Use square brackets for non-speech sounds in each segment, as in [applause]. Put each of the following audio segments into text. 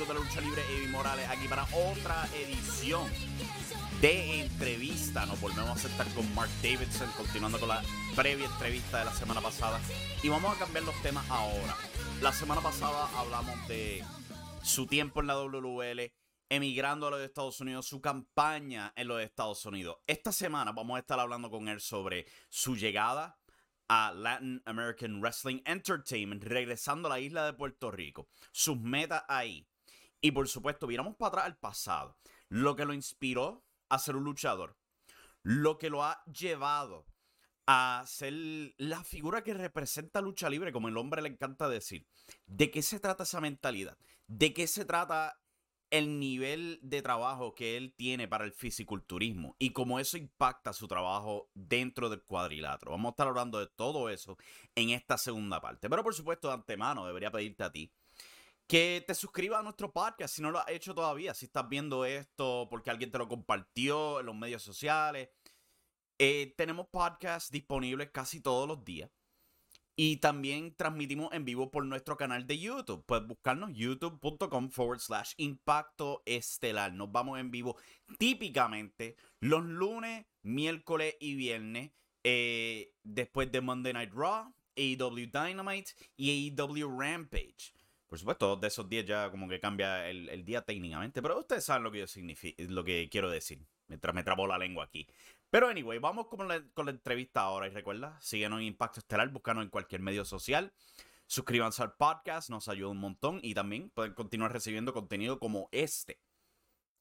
De la lucha libre, Evi Morales, aquí para otra edición de entrevista. Nos volvemos a sentar con Mark Davidson, continuando con la previa entrevista de la semana pasada. Y vamos a cambiar los temas ahora. La semana pasada hablamos de su tiempo en la WL, emigrando a los Estados Unidos, su campaña en los Estados Unidos. Esta semana vamos a estar hablando con él sobre su llegada a Latin American Wrestling Entertainment, regresando a la isla de Puerto Rico, sus metas ahí. Y por supuesto, miramos para atrás al pasado, lo que lo inspiró a ser un luchador, lo que lo ha llevado a ser la figura que representa lucha libre, como el hombre le encanta decir. ¿De qué se trata esa mentalidad? ¿De qué se trata el nivel de trabajo que él tiene para el fisiculturismo y cómo eso impacta su trabajo dentro del cuadrilátero. Vamos a estar hablando de todo eso en esta segunda parte. Pero por supuesto, de antemano, debería pedirte a ti que te suscribas a nuestro podcast si no lo has hecho todavía, si estás viendo esto porque alguien te lo compartió en los medios sociales. Eh, tenemos podcasts disponibles casi todos los días. Y también transmitimos en vivo por nuestro canal de YouTube. Puedes buscarnos youtube.com forward slash impacto estelar. Nos vamos en vivo típicamente los lunes, miércoles y viernes. Eh, después de Monday Night Raw, AEW Dynamite y AEW Rampage. Por supuesto, de esos días ya como que cambia el, día técnicamente. Pero ustedes saben lo que, yo lo que quiero decir. Mientras me trabo la lengua aquí. Pero anyway, vamos con la, con la entrevista ahora. Y recuerda, síguenos en Impacto Estelar, búscanos en cualquier medio social. Suscríbanse al podcast, nos ayuda un montón. Y también pueden continuar recibiendo contenido como este.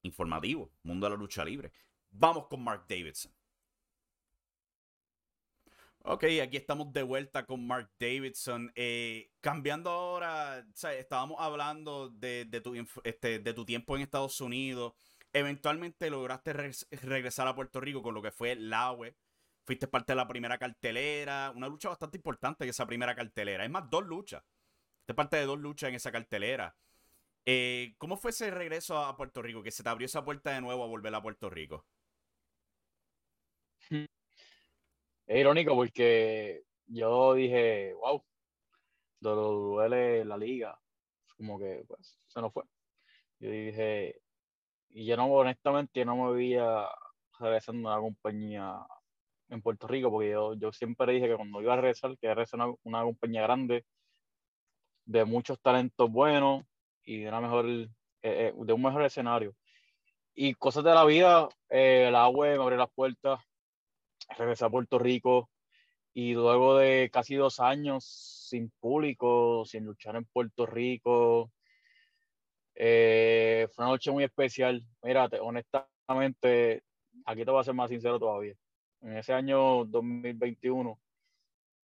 Informativo, Mundo de la Lucha Libre. Vamos con Mark Davidson. Ok, aquí estamos de vuelta con Mark Davidson. Eh, cambiando ahora, estábamos hablando de, tu, este, de tu tiempo en Estados Unidos Eventualmente lograste regresar a Puerto Rico con lo que fue el AWE. Fuiste parte de la primera cartelera. Una lucha bastante importante en esa primera cartelera. Es más, dos luchas. Fuiste parte de dos luchas en esa cartelera. Eh, ¿Cómo fue ese regreso a Puerto Rico? Que se te abrió esa puerta de nuevo a volver a Puerto Rico. Es irónico porque yo dije, wow, duele la liga. Como que pues, se nos fue. Yo dije, y yo no, honestamente, no me veía regresando a una compañía en Puerto Rico, porque yo, yo siempre dije que cuando iba a regresar, que regresar a una, compañía grande, de muchos talentos buenos y de, una mejor, eh, eh, de un mejor escenario. Y cosas de la vida, eh, el agua me abrió las puertas, regresé a Puerto Rico y luego de casi dos años sin público, sin luchar en Puerto Rico, eh, fue una noche muy especial. Mira, honestamente, aquí te voy a ser más sincero todavía. En ese año 2021,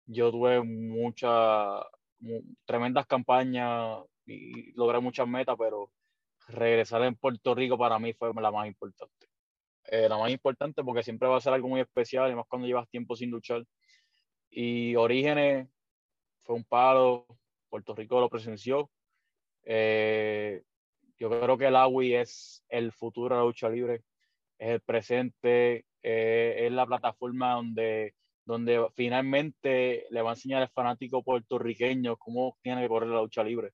yo tuve muchas, tremendas campañas y logré muchas metas, pero regresar en Puerto Rico para mí fue la más importante. Eh, la más importante porque siempre va a ser algo muy especial, y más cuando llevas tiempo sin luchar. Y Orígenes fue un paro, Puerto Rico lo presenció. Eh, yo creo que el AWI es el futuro de la lucha libre, es el presente, eh, es la plataforma donde, donde finalmente le va a enseñar al fanático puertorriqueño cómo tiene que correr la lucha libre.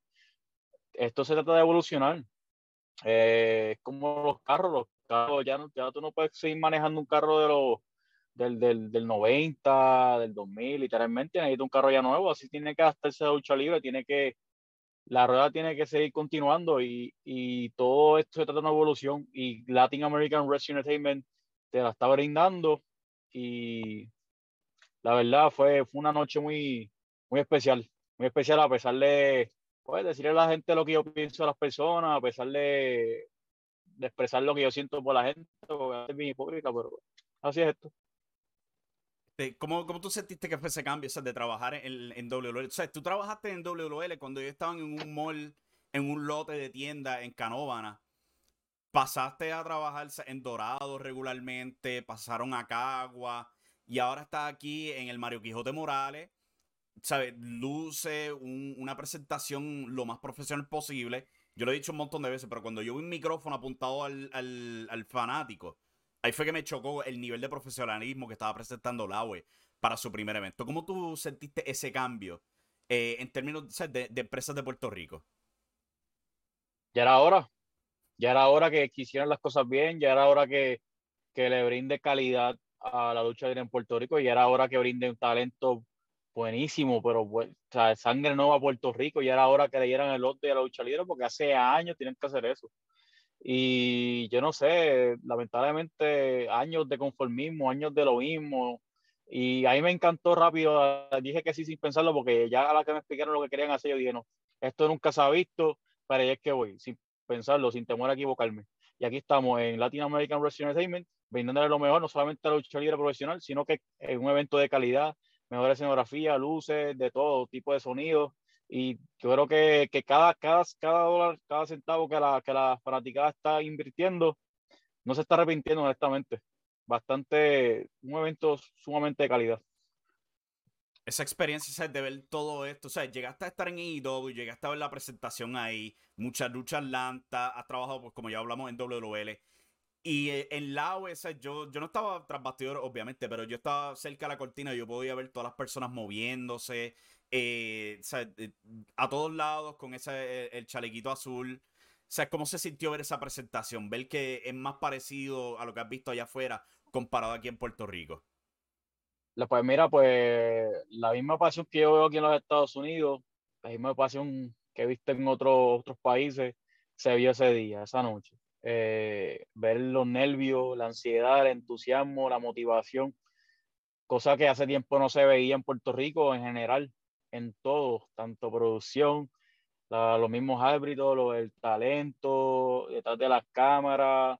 Esto se trata de evolucionar. Eh, es como los carros, los carros, ya, no, ya tú no puedes seguir manejando un carro de los del, del, del 90, del 2000, literalmente necesita un carro ya nuevo, así tiene que adaptarse a la lucha libre, tiene que la rueda tiene que seguir continuando y, y, todo esto se trata de una evolución y Latin American Wrestling Entertainment te la está brindando y la verdad fue, fue una noche muy, muy especial, muy especial a pesar de pues, decirle a la gente lo que yo pienso a las personas, a pesar de, de expresar lo que yo siento por la gente, porque es bien hipócrita, pero así es esto. ¿Cómo, ¿Cómo, tú sentiste que fue ese cambio de trabajar en, en WL? O sea, tú trabajaste en WL cuando yo estaba en un mall, en un lote de tienda en Canóvana. Pasaste a trabajar en Dorado regularmente, pasaron a Cagua y ahora estás aquí en el Mario Quijote Morales. ¿Sabes? Luce una presentación lo más profesional posible. Yo lo he dicho un montón de veces, pero cuando yo vi un micrófono apuntado al, al, al fanático, ahí fue que me chocó el nivel de profesionalismo que estaba presentando Laue para su primer evento. ¿Cómo tú sentiste ese cambio eh, en términos de, empresas de Puerto Rico? ya era hora, ya era hora que quisieran las cosas bien, ya era hora que, que le brinde calidad a la lucha libre en Puerto Rico y era hora que brinde un talento buenísimo, pero o sea, sangre nueva a Puerto Rico y era hora que le dieran el lote a la lucha libre porque hace años tienen que hacer eso. Y yo no sé, lamentablemente años de conformismo, años de lo mismo. Y ahí me encantó rápido, dije que sí sin pensarlo porque ya a la que me explicaron lo que querían hacer, yo dije, no, esto nunca se ha visto, pero ahí es que voy, sin pensarlo, sin temor a equivocarme. Y aquí estamos en Latin American Wrestling Entertainment, brindándole lo mejor, no solamente a la lucha libre profesional, sino que es un evento de calidad, mejor escenografía, luces, de todo tipo de sonidos. Y yo creo que, que cada, cada, cada dólar, cada centavo que la, que la fanaticada está invirtiendo, no se está arrepintiendo honestamente. Bastante, un evento sumamente de calidad esa experiencia de ver todo esto, o sea, llegaste a estar en AEW, llegaste a ver la presentación ahí, muchas luchas Atlanta, has trabajado, pues como ya hablamos, en WL. Y eh, en la OS, yo, yo no estaba tras obviamente, pero yo estaba cerca de la cortina y yo podía ver todas las personas moviéndose, eh, eh, a todos lados con ese, el chalequito azul. O sea, ¿cómo se sintió ver esa presentación? Ver que es más parecido a lo que has visto allá afuera comparado aquí en Puerto Rico. Pues mira, pues la misma pasión que yo veo aquí en los Estados Unidos, la misma pasión que he visto en otros, otros países, se vio ese día, esa noche. Eh, ver los nervios, la ansiedad, el entusiasmo, la motivación, cosa que hace tiempo no se veía en Puerto Rico en general, en todo, tanto producción, los mismos árbitros, el talento, detrás de las cámaras,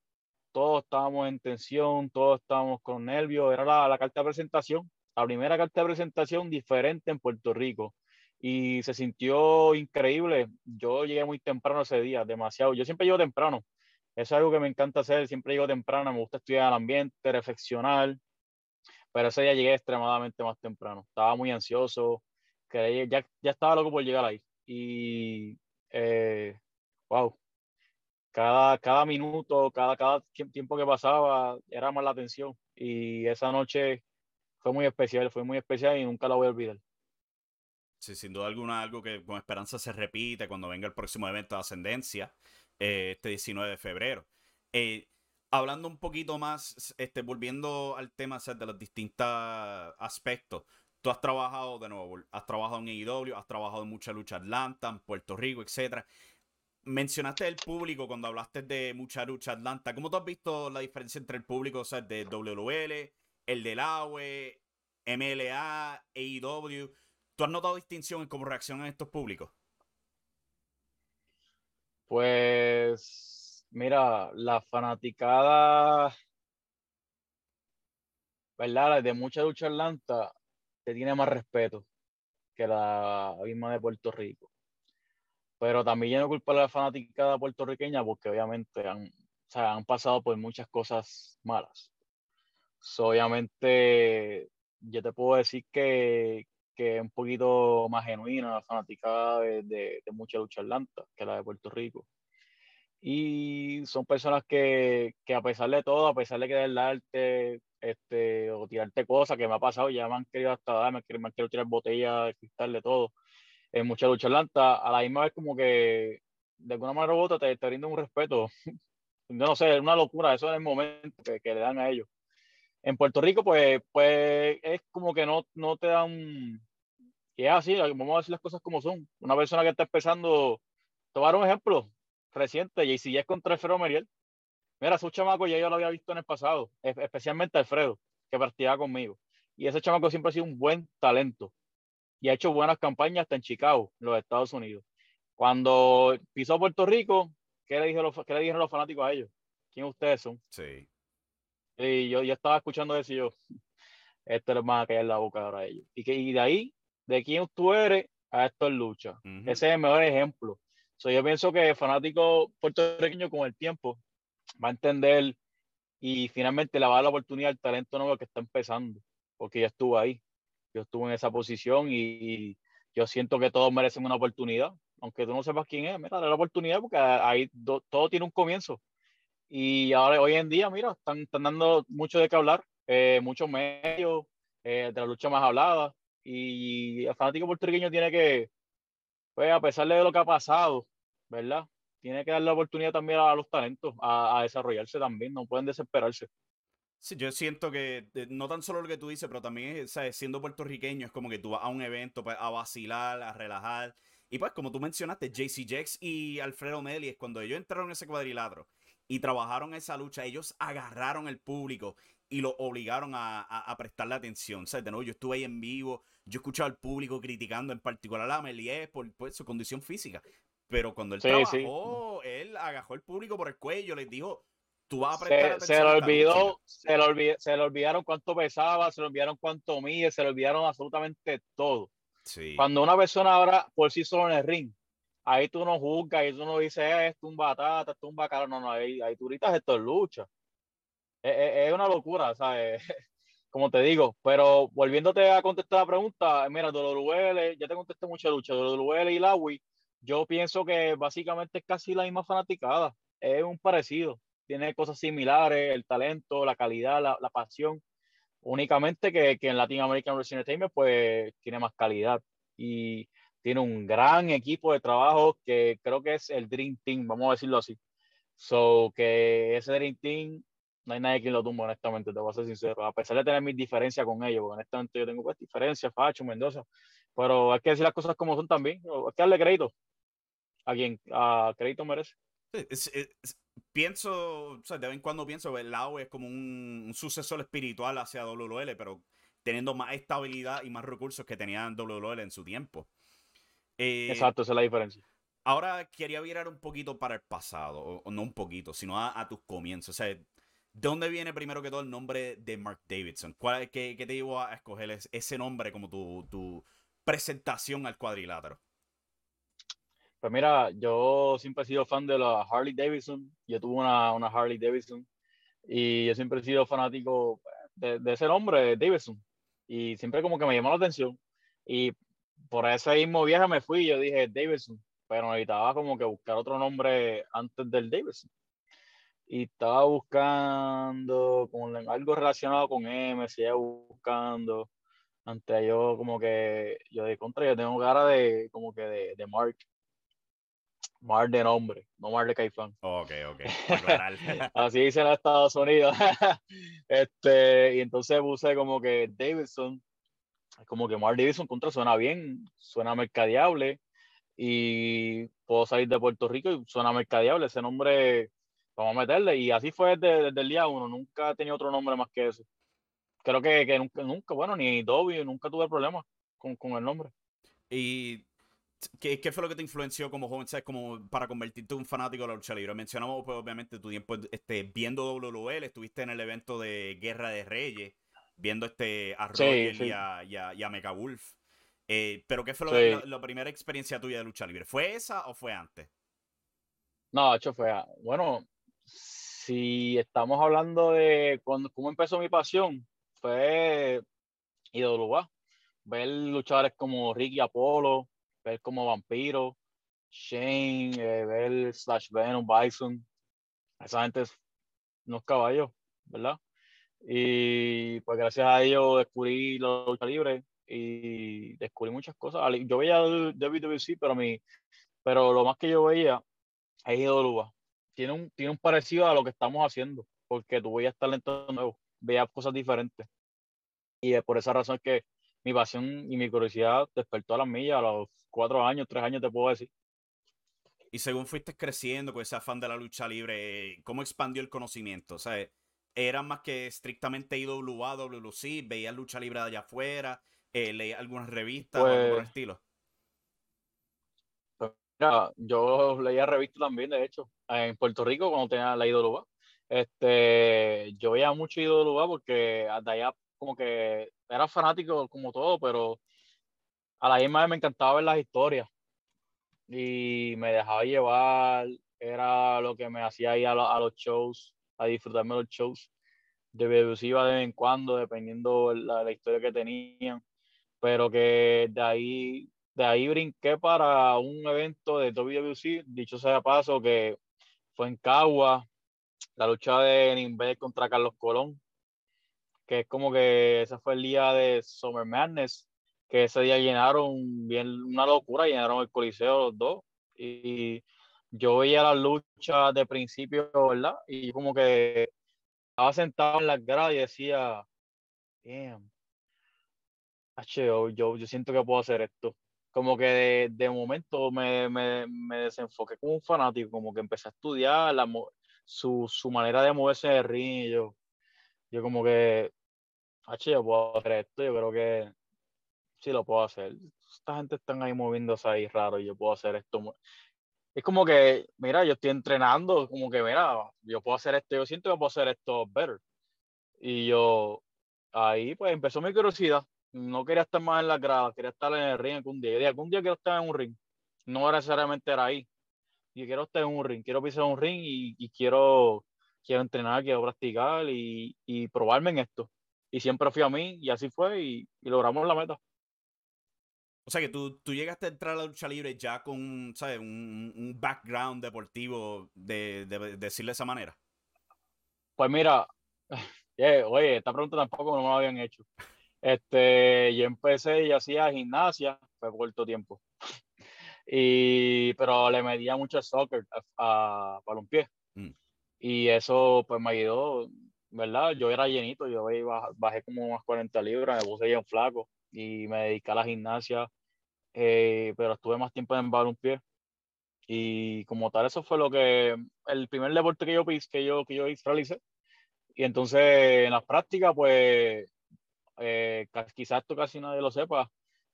todos estábamos en tensión, todos estábamos con nervios, era la, la, carta de presentación, la primera carta de presentación diferente en Puerto Rico y se sintió increíble. Yo llegué muy temprano ese día, demasiado. Yo siempre llego temprano, eso es algo que me encanta hacer, siempre llego temprano, me gusta estudiar el ambiente, reflexionar, pero ese día llegué extremadamente más temprano, estaba muy ansioso, que ya, ya estaba loco por llegar ahí y eh, wow, cada, cada minuto, cada, cada tiempo que pasaba era más la atención. Y esa noche fue muy especial, fue muy especial y nunca la voy a olvidar. Sí, sin duda alguna, algo que con esperanza se repite cuando venga el próximo evento de Ascendencia, eh, este 19 de febrero. Eh, hablando un poquito más, este, volviendo al tema de los distintos aspectos, tú has trabajado de nuevo, has trabajado en AEW, has trabajado en mucha lucha Atlanta, en Puerto Rico, etcétera mencionaste el público cuando hablaste de mucha lucha Atlanta. ¿Cómo tú has visto la diferencia entre el público, o sea, de WL, el del AWE, MLA, AEW? ¿Tú has notado distinción en cómo reaccionan estos públicos? Pues, mira, la fanaticada, ¿verdad? De mucha lucha Atlanta te tiene más respeto que la misma de Puerto Rico pero también no culpa a la fanática puertorriqueña porque obviamente han, han pasado por muchas cosas malas. obviamente yo te puedo decir que, que es un poquito más genuina fanática de, de, mucha lucha atlanta que la de Puerto Rico. Y son personas que, que, a pesar de todo, a pesar de querer darte este, o tirarte cosas que me ha pasado, ya me han querido hasta dar, me han querido tirar botellas de cristal de todo en mucha lucha atlanta, a la misma vez como que de alguna manera u te, te brinda un respeto. [laughs] Yo no sé, es una locura, eso en el momento que, que, le dan a ellos. En Puerto Rico, pues, pues es como que no, no te dan, y es así, vamos a decir las cosas como son. Una persona que está empezando, tomar un ejemplo reciente, y es contra Alfredo Meriel. Mira, su chamaco ya yo lo había visto en el pasado, especialmente Alfredo, que partía conmigo. Y ese chamaco siempre ha sido un buen talento y ha hecho buenas campañas hasta en Chicago, en los Estados Unidos. Cuando pisó Puerto Rico, ¿qué le, dijeron los, qué le dijeron los fanáticos a ellos? ¿Quién ustedes son? Sí. Y yo, yo estaba escuchando eso y yo, esto les va a caer la boca ahora a ellos. Y, que, y de ahí, de quién tú eres, a esto es lucha. Ese es el mejor ejemplo. So, yo pienso que el fanático puertorriqueño con el tiempo va a entender y finalmente le va a dar la oportunidad al talento nuevo que está empezando, porque ya estuvo ahí yo estuve en esa posición y, yo siento que todos merecen una oportunidad, aunque tú no sepas quién es, mira, dale la oportunidad porque ahí todo tiene un comienzo. Y ahora, hoy en día, mira, están, están dando mucho de qué hablar, eh, muchos medios eh, de la lucha más hablada, y el fanático puertorriqueño tiene que, pues, a pesar de lo que ha pasado, ¿verdad? tiene que dar la oportunidad también a los talentos a, desarrollarse también, no pueden desesperarse. Sí, yo siento que no tan solo lo que tú dices, pero también ¿sabes? siendo puertorriqueño es como que tú vas a un evento pues, a vacilar, a relajar. Y pues como tú mencionaste, JC Jax y Alfredo Meli, es cuando ellos entraron en ese cuadrilátero y trabajaron esa lucha, ellos agarraron el público y lo obligaron a, a, prestarle atención. O sea, de nuevo, yo estuve ahí en vivo, yo escuchaba al público criticando en particular a Melié por, su condición física. Pero cuando él trabajó, él agajó el público por el cuello, les dijo, tú vas a prestar atención. Se, le olvidó, se, le se le olvidaron cuánto pesaba, se le olvidaron cuánto mide, se le olvidaron absolutamente todo. Sí. Cuando una persona ahora por sí solo en el ring, ahí tú no juzgas, ahí tú no dices, eh, esto es un batata, esto es un bacalao, no, no, ahí, ahí tú gritas esto es lucha es, una locura, ¿sabes? [laughs] Como te digo, pero volviéndote a contestar la pregunta, mira, WL, ya te contesté mucha lucha, WL y Lawi, yo pienso que básicamente es casi la misma fanaticada, es un parecido, tiene cosas similares, el talento, la calidad, la, la pasión, únicamente que, que en Latin American Wrestling Entertainment pues tiene más calidad. Y tiene un gran equipo de trabajo que creo que es el Dream Team, vamos a decirlo así. So que ese Dream Team no hay nadie quien lo tumba, honestamente, te voy a ser sincero. A pesar de tener mis diferencias con ellos, porque honestamente yo tengo pues diferencias, Facho, Mendoza, pero hay que decir las cosas como son también. Hay que darle crédito a quien a crédito merece. pienso, de vez en cuando pienso, el lado es como un, sucesor espiritual hacia WL, pero teniendo más estabilidad y más recursos que tenían WL en su tiempo. Eh, Exacto, esa es la diferencia. Ahora quería virar un poquito para el pasado, o, no un poquito, sino a, a tus comienzos. O sea, ¿De dónde viene primero que todo el nombre de Mark Davidson? ¿Cuál, qué, qué te llevó a escoger ese nombre como tu, tu presentación al cuadrilátero? Pues mira, yo siempre he sido fan de la Harley Davidson. Yo tuve una, una Harley Davidson y yo siempre he sido fanático de, de, ese nombre, Davidson. Y siempre como que me llamó la atención. Y por ese mismo viaje me fui y yo dije Davidson, pero necesitaba como que buscar otro nombre antes del Davidson y estaba buscando como algo relacionado con M, seguía buscando. Ante yo como que, yo de contra, yo tengo cara de como que de, de Mark. Mark de nombre, no Mark de Caifán. Ok, ok. [laughs] Así dice en Estados Unidos. [laughs] este, y entonces puse como que Davidson, como que Mark Davidson contra suena bien, suena mercadeable y puedo salir de Puerto Rico y suena mercadeable. Ese nombre vamos a meterle. Y así fue desde, el día uno, nunca tenido otro nombre más que ese. Creo que, que nunca, nunca, bueno, ni Dobby, nunca tuve problemas con, con, el nombre. ¿Y qué, qué, fue lo que te influenció como joven, sabes, como para convertirte en un fanático de la lucha libre? Mencionamos, pues, obviamente, tu tiempo este, viendo WWL, estuviste en el evento de Guerra de Reyes, viendo este a Y, a, y, a, y, a, Mega Wolf. Eh, pero ¿qué fue lo, la, primera experiencia tuya de lucha libre? ¿Fue esa o fue antes? No, hecho fue, bueno, si estamos hablando de cuando, cómo empezó mi pasión, fue IWA. Ver luchadores como Ricky Apollo, ver como Vampiro, Shane, eh, ver Slash Venom, Bison. Esa gente es unos caballos, ¿verdad? Y pues gracias a ellos descubrí la lucha libre y descubrí muchas cosas. Yo veía WWC, pero, mi, pero lo más que yo veía es IWA tiene un, tiene un parecido a lo que estamos haciendo, porque tú veías talento nuevo, veías cosas diferentes. Y es por esa razón que mi pasión y mi curiosidad despertó a las millas a los cuatro años, tres años, te puedo decir. Y según fuiste creciendo con ese afán de la lucha libre, ¿cómo expandió el conocimiento? Sea, ¿era más que estrictamente IWA, WLC? ¿Veías lucha libre de allá afuera? Eh, ¿Leías algunas revistas o algo pues estilo? yo leía revistas también, de hecho, en Puerto Rico cuando tenía la IWA. Este, yo veía mucho IWA porque hasta allá como que era fanático como todo, pero a la misma vez me encantaba ver las historias y me dejaba llevar, era lo que me hacía ir a, los shows, a disfrutarme de los shows. De iba de vez en cuando, dependiendo la, la historia que tenían, pero que de ahí de ahí brinqué para un evento de WWC, dicho sea paso, que fue en Cagua, la lucha de Nimbé contra Carlos Colón, que es como que ese fue el día de Summer Madness, que ese día llenaron bien una locura, llenaron el Coliseo los dos. Y yo veía las luchas de principio, ¿verdad? Y como que estaba sentado en las gradas y decía, damn, yo, yo, yo siento que puedo hacer esto. Como que de, de momento me, me, me, desenfoqué como un fanático, como que empecé a estudiar la, su, su manera de moverse de ring. Y yo, yo como que, yo puedo hacer esto, yo creo que sí lo puedo hacer. Esta gente están ahí moviéndose ahí raro y yo puedo hacer esto. Es como que, mira, yo estoy entrenando, como que, mira, yo puedo hacer esto, yo siento que puedo hacer esto better. Y yo, ahí pues empezó mi curiosidad. No quería estar más en la grada, quería estar en el ring algún día. Y algún día quiero estar en un ring. No necesariamente era ahí. Yo quiero estar en un ring, quiero pisar un ring y, y quiero, quiero entrenar, quiero practicar y, y, probarme en esto. Y siempre fui a mí y así fue y, y logramos la meta. O sea que tú, tú, llegaste a entrar a la lucha libre ya con, ¿sabes? Un, un background deportivo de, de, decirle de esa manera. Pues mira, [laughs] oye, esta pregunta tampoco no me la habían hecho. Este, yo empecé y hacía gimnasia, fue corto tiempo. [laughs] Y, pero le medía mucho soccer a, a un Mm. Y eso pues me ayudó, ¿verdad? Yo era llenito, yo bajé como unas 40 libras, me puse bien flaco y me dediqué a la gimnasia, eh, pero estuve más tiempo en balompié. Y como tal, eso fue lo que, el primer deporte que yo, que yo, que yo realicé. Y entonces en las prácticas, pues, eh, quizás esto casi nadie lo sepa,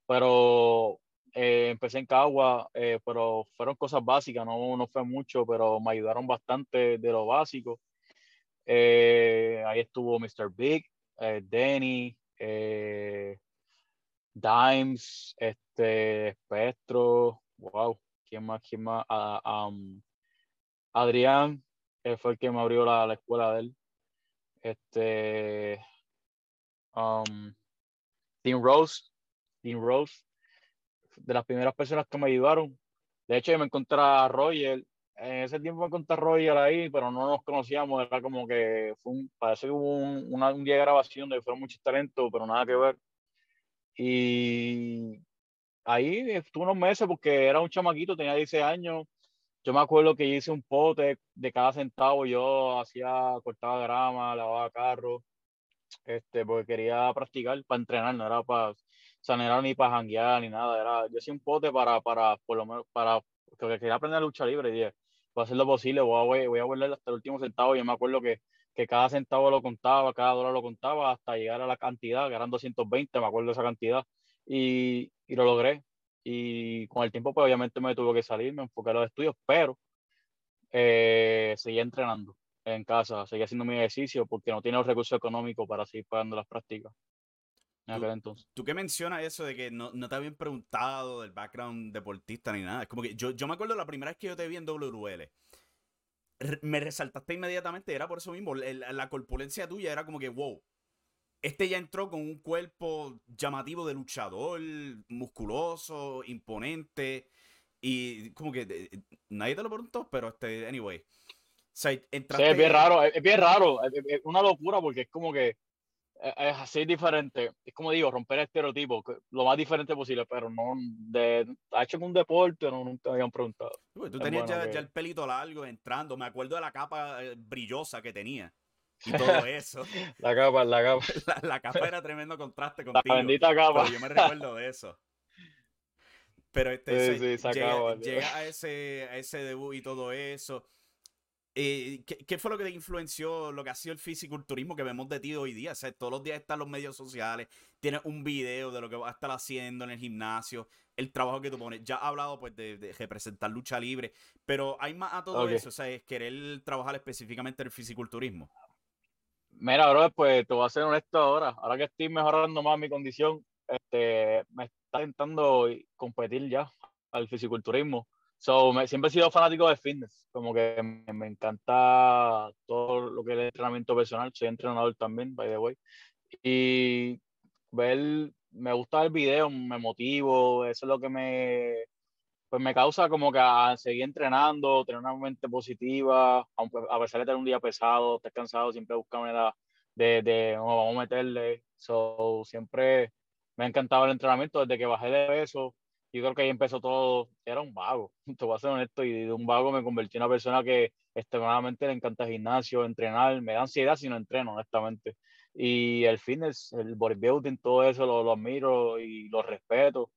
pero eh, empecé en Cagua, pero fueron cosas básicas, no, no fue mucho, pero me ayudaron bastante de lo básico. ahí estuvo Mr. Big, Danny, Dimes, este, Espectro, wow, ¿quién más? ¿Quién más? Ah, Adrián fue el que me abrió la, la escuela de él. Este, um, Dean Rose, Dean Rose, de las primeras personas que me ayudaron. De hecho, yo me encontré a Roger. En ese tiempo me encontré a Roger ahí, pero no nos conocíamos. Era como que fue un, parece que hubo un, un día de grabación donde fueron muchos talentos, pero nada que ver. Y ahí estuve unos meses porque era un chamaquito, tenía 10 años. Yo me acuerdo que hice un pote de cada centavo, yo hacía, cortaba grama, lavaba carro, este, porque quería practicar para entrenar, no era para, o ni para janguear ni nada, era, yo hacía un pote para, para, por lo menos, para, porque quería aprender lucha libre y dije, voy a hacer lo posible, voy a, voy a volver hasta el último centavo, yo me acuerdo que que cada centavo lo contaba, cada dólar lo contaba hasta llegar a la cantidad, que eran 220, me acuerdo de esa cantidad, y, y lo logré. Y con el tiempo, pues obviamente me tuve que salir, me enfoqué a los estudios, pero eh, seguía entrenando en casa, seguía haciendo mi ejercicio porque no tiene los recursos económicos para seguir pagando las prácticas. ¿Tú, entonces. ¿Tú qué mencionas eso de que no, no, te habían preguntado del background deportista ni nada? Es como que yo, yo me acuerdo la primera vez que yo te vi en WL me resaltaste inmediatamente, era por eso mismo, la, corpulencia tuya era como que, wow, este ya entró con un cuerpo llamativo de luchador, musculoso, imponente, y como que nadie te lo preguntó, pero este, anyway. es bien raro, es, bien raro, es, una locura porque es como que es así diferente. Es como digo, romper el estereotipo, lo más diferente posible, pero no de, ha hecho un deporte, no, nunca me habían preguntado. tú tenías ya, el pelito largo entrando, me acuerdo de la capa eh, brillosa que tenía. Y todo [laughs] eso. la capa, la capa. [laughs] La, capa era tremendo contraste contigo. La bendita capa. yo me recuerdo de eso. Pero este, llega, llega, a, ese, a ese debut y todo eso. Eh, ¿qué, fue lo que te influenció lo que ha sido el fisiculturismo que vemos de ti hoy día? O sea, todos los días están los medios sociales, tienes un video de lo que vas a estar haciendo en el gimnasio, el trabajo que tú pones. Ya has hablado pues de, representar lucha libre, pero hay más a todo eso, o sea, es querer trabajar específicamente en el fisiculturismo. Mira, bro, pues te voy a ser honesto ahora. Ahora que estoy mejorando más mi condición, este, me está intentando competir ya al fisiculturismo So, me, siempre he sido fanático de fitness, como que me, me, encanta todo lo que es el entrenamiento personal, soy entrenador también, by the way, y ver, me gusta el video, me motivo, eso es lo que me, pues me causa como que a seguir entrenando, tener una mente positiva, aunque a pesar de tener un día pesado, estar cansado, siempre buscar manera de, de oh, vamos a meterle, so, siempre me ha encantado el entrenamiento desde que bajé de peso, yo creo que ahí empezó todo, era un vago, [laughs] te voy a ser honesto, y de un vago me convertí en una persona que extremadamente le encanta el gimnasio, entrenar, me da ansiedad si no entreno, honestamente. Y el fitness, el bodybuilding, todo eso lo, lo admiro y lo respeto.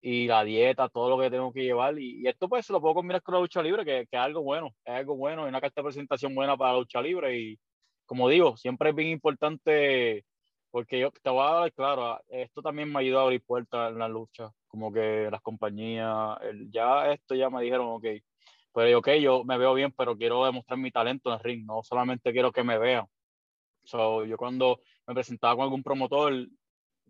Y la dieta, todo lo que tengo que llevar. Y, esto pues lo puedo combinar con la lucha libre, que, que, es algo bueno, es algo bueno, y una carta de presentación buena para la lucha libre. Y como digo, siempre es bien importante, porque yo te voy a dar claro, esto también me ayudado a abrir puertas en la lucha, como que las compañías, el, ya esto ya me dijeron, ok, pues ok, yo me veo bien, pero quiero demostrar mi talento en el ring, no solamente quiero que me vean. So, yo cuando me presentaba con algún promotor,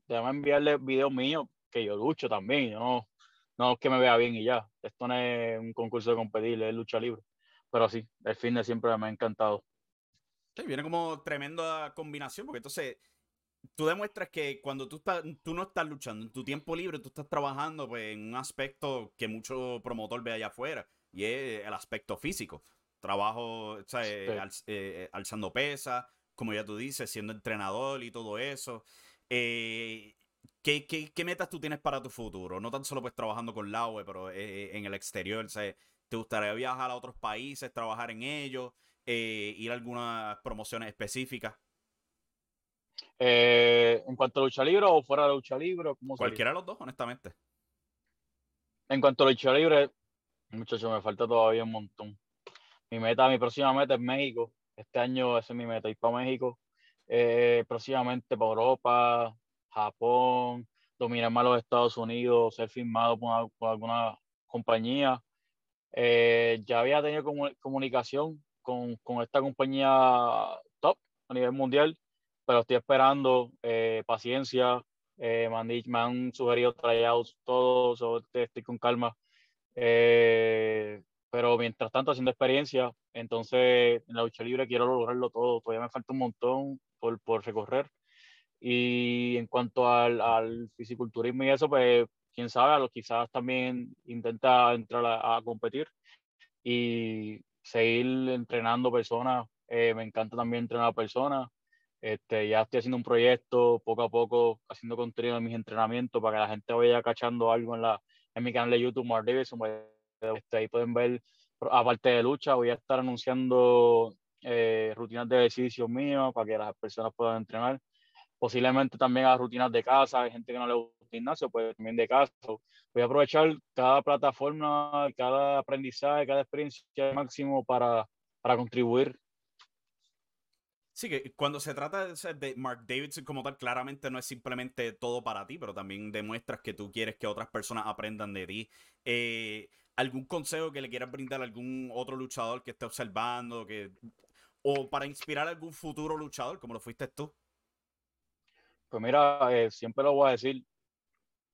déjame enviarle videos míos que yo lucho también, yo no, no que me vea bien y ya. Esto no es un concurso de competir, es lucha libre. Pero sí, el de siempre me ha encantado. Sí, viene como tremenda combinación, porque entonces tú demuestras que cuando tú, estás, tú no estás luchando, en tu tiempo libre tú estás trabajando pues, en un aspecto que mucho promotor ve allá afuera, y es el aspecto físico. Trabajo, o sea, eh, eh, alzando pesas, como ya tú dices, siendo entrenador y todo eso. Eh, ¿qué, qué, metas tú tienes para tu futuro? No tan solo pues trabajando con la web, pero eh, eh, en el exterior. ¿Te gustaría viajar a otros países, trabajar en ellos, ir a algunas promociones específicas? En cuanto a lucha libre o fuera de lucha libre, cualquiera de los dos, honestamente. En cuanto a lucha libre, muchachos, me falta todavía un montón. Mi meta, mi próxima meta es México. Este año ese es mi meta, ir para México, eh, próximamente para Europa, Japón, dominar más los Estados Unidos, ser firmado por, alguna compañía. Eh, ya había tenido comunicación con, con, esta compañía top a nivel mundial, pero estoy esperando eh, paciencia. me, han, me, han, sugerido tryouts, todo, estoy con calma. pero mientras tanto, haciendo experiencia, entonces, en la lucha libre quiero lograrlo todo. Todavía me falta un montón por, por recorrer. Y en cuanto al, al fisiculturismo y eso, pues quién sabe, quizás también intenta entrar a, competir y seguir entrenando personas. Eh, me encanta también entrenar a personas. Este, ya estoy haciendo un proyecto poco a poco, haciendo contenido en mis entrenamientos para que la gente vaya cachando algo en, la, en mi canal de YouTube, Mark Davidson. Este, ahí pueden ver aparte de lucha, voy a estar anunciando eh, rutinas de ejercicio míos para que las personas puedan entrenar. Posiblemente también a rutinas de casa, hay gente que no le gusta el gimnasio, pues también de casa. Voy a aprovechar cada plataforma, cada aprendizaje, cada experiencia máximo para, para contribuir Sí, que cuando se trata de Mark Davidson como tal, claramente no es simplemente todo para ti, pero también demuestras que tú quieres que otras personas aprendan de ti. Eh, ¿Algún consejo que le quieras brindar a algún otro luchador que esté observando? Que, o para inspirar a algún futuro luchador, como lo fuiste tú? Pues mira, eh, siempre lo voy a decir.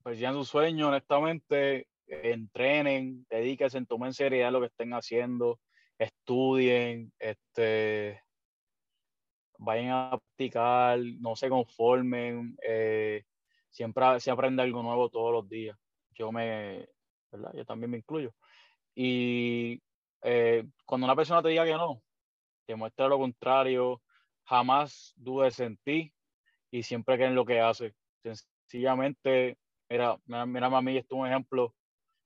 Persigan su sueño, honestamente, entrenen, dedíquense, tomen seriedad lo que estén haciendo, estudien, este, vayan a practicar, no se conformen, eh, siempre se aprende algo nuevo todos los días. Yo me, ¿verdad? Yo también me incluyo. Y eh, cuando una persona te diga que no, te muestra lo contrario, jamás dudes en ti y siempre que en lo que hace. Sencillamente, mira, mira, mira a mí, esto es un ejemplo.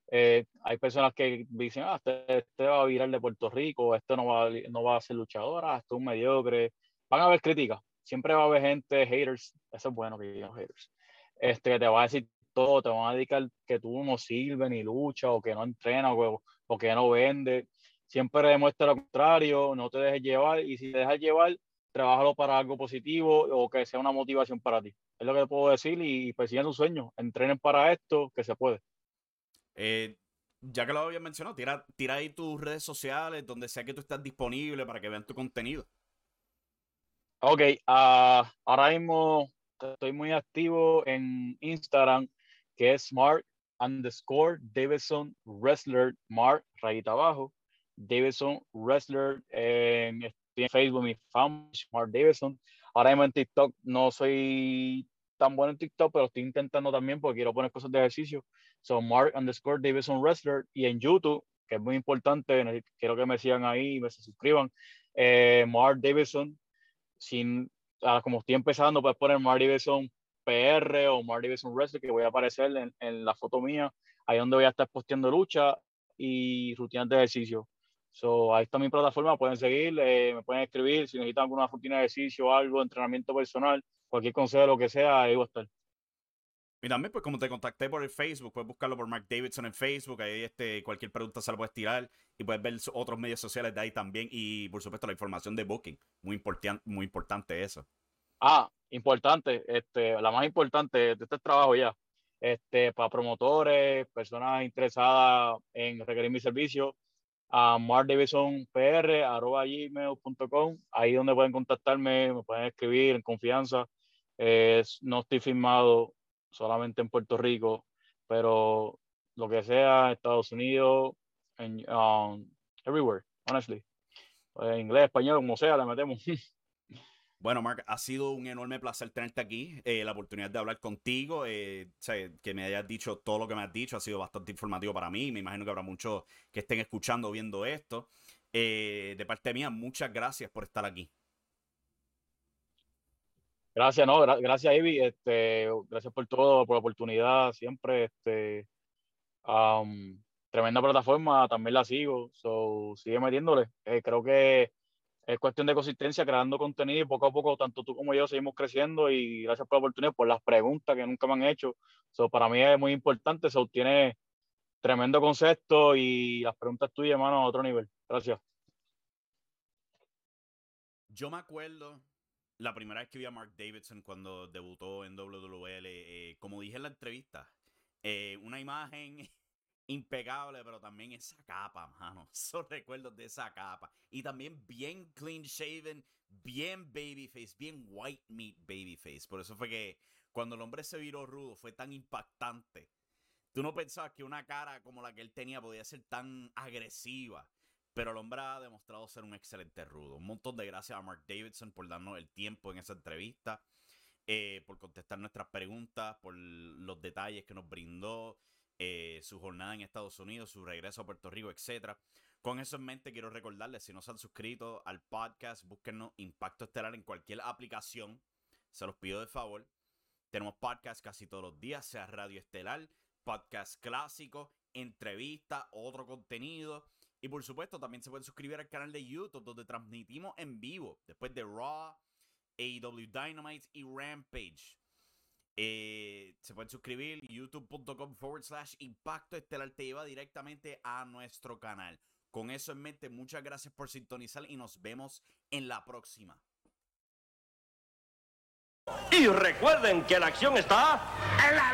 Eh, hay personas que dicen, ah, este, este, va a virar de Puerto Rico, este no va, no va a ser luchadora, este es un mediocre. Van a haber críticas, siempre va a haber gente, haters, eso es bueno que digan haters, este, te va a decir todo, te van a dedicar que tú no sirves ni lucha o que no entrena o, o que no vende. Siempre demuestra lo contrario, no te dejes llevar y si te dejas llevar, trabajalo para algo positivo o que sea una motivación para ti. Es lo que te puedo decir y persigan tus sueños, entrenen para esto, que se puede. Eh, ya que lo había mencionado, tira, tira ahí tus redes sociales, donde sea que tú estás disponible para que vean tu contenido. Ok, uh, ahora mismo estoy muy activo en Instagram que es Mark underscore Davidson Wrestler Mark, rayita abajo. Davidson Wrestler en, en Facebook, mi fan, Mark Davidson. Ahora mismo en TikTok no soy tan bueno en TikTok, pero estoy intentando también porque quiero poner cosas de ejercicio. So Mark underscore Davidson Wrestler y en YouTube, que es muy importante, quiero que me sigan ahí y me suscriban. Eh, Mark Davidson, sin, ah, como estoy empezando, puedes poner Mark Davidson PR o Marty Davidson Wrestling, que voy a aparecer en, en, la foto mía. ahí donde voy a estar posteando lucha y rutinas de ejercicio. So, ahí está mi plataforma, pueden seguir, eh, me pueden escribir si necesitan alguna rutina de ejercicio, algo, entrenamiento personal, cualquier consejo, lo que sea, ahí voy a estar. Y también, pues como te contacté por el Facebook, puedes buscarlo por Mark Davidson en Facebook, ahí este, cualquier pregunta se la puedes tirar y puedes ver otros medios sociales de ahí también y por supuesto la información de Booking, muy, importante muy importante eso. Ah, importante, este, la más importante de este trabajo ya, este, para promotores, personas interesadas en requerir mi servicio, a markdavidsonpr.gmail.com, ahí donde pueden contactarme, me pueden escribir en confianza. no estoy firmado solamente en Puerto Rico, pero lo que sea, Estados Unidos, en, um, everywhere, honestly. En inglés, español, como sea, le metemos. [laughs] Bueno, Mark, ha sido un enorme placer tenerte aquí, eh, la oportunidad de hablar contigo, eh, que me hayas dicho todo lo que me has dicho, ha sido bastante informativo para mí, me imagino que habrá muchos que estén escuchando viendo esto. Eh, de parte mía, muchas gracias por estar aquí. Gracias, no, gracias Ivy, este, gracias por todo, por la oportunidad, siempre, este, tremenda plataforma, también la sigo, so, sigue metiéndole, eh, creo que es cuestión de consistencia, creando contenido y poco a poco, tanto tú como yo seguimos creciendo y gracias por la oportunidad, por las preguntas que nunca me han hecho, so, para mí es muy importante, so, tiene tremendo concepto y las preguntas tuyas, hermano, a otro nivel, gracias. Yo me acuerdo la primera vez que vi a Mark Davidson cuando debutó en WWL, eh, como dije en la entrevista, eh, una imagen [laughs] impecable, pero también esa capa, mano. [laughs] Esos recuerdos de esa capa. Y también bien clean shaven, bien babyface, bien white meat babyface. Por eso fue que cuando el hombre se viró rudo fue tan impactante. Tú no pensabas que una cara como la que él tenía podía ser tan agresiva. Pero el ha demostrado ser un excelente rudo. Un montón de gracias a Mark Davidson por darnos el tiempo en esa entrevista, eh, por contestar nuestras preguntas, por los detalles que nos brindó, eh, su jornada en Estados Unidos, su regreso a Puerto Rico, etc. Con eso en mente, quiero recordarles, si no se han suscrito al podcast, búsquenos Impacto Estelar en cualquier aplicación. Se los pido de favor. Tenemos podcast casi todos los días, sea Radio Estelar, podcast clásico, entrevista, otro contenido. Y por supuesto, también se pueden suscribir al canal de YouTube donde transmitimos en vivo después de Raw, AEW Dynamite y Rampage. Eh, se pueden suscribir youtube.com forward slash impacto estelar te lleva directamente a nuestro canal. Con eso en mente, muchas gracias por sintonizar y nos vemos en la próxima. Y recuerden que la acción está en la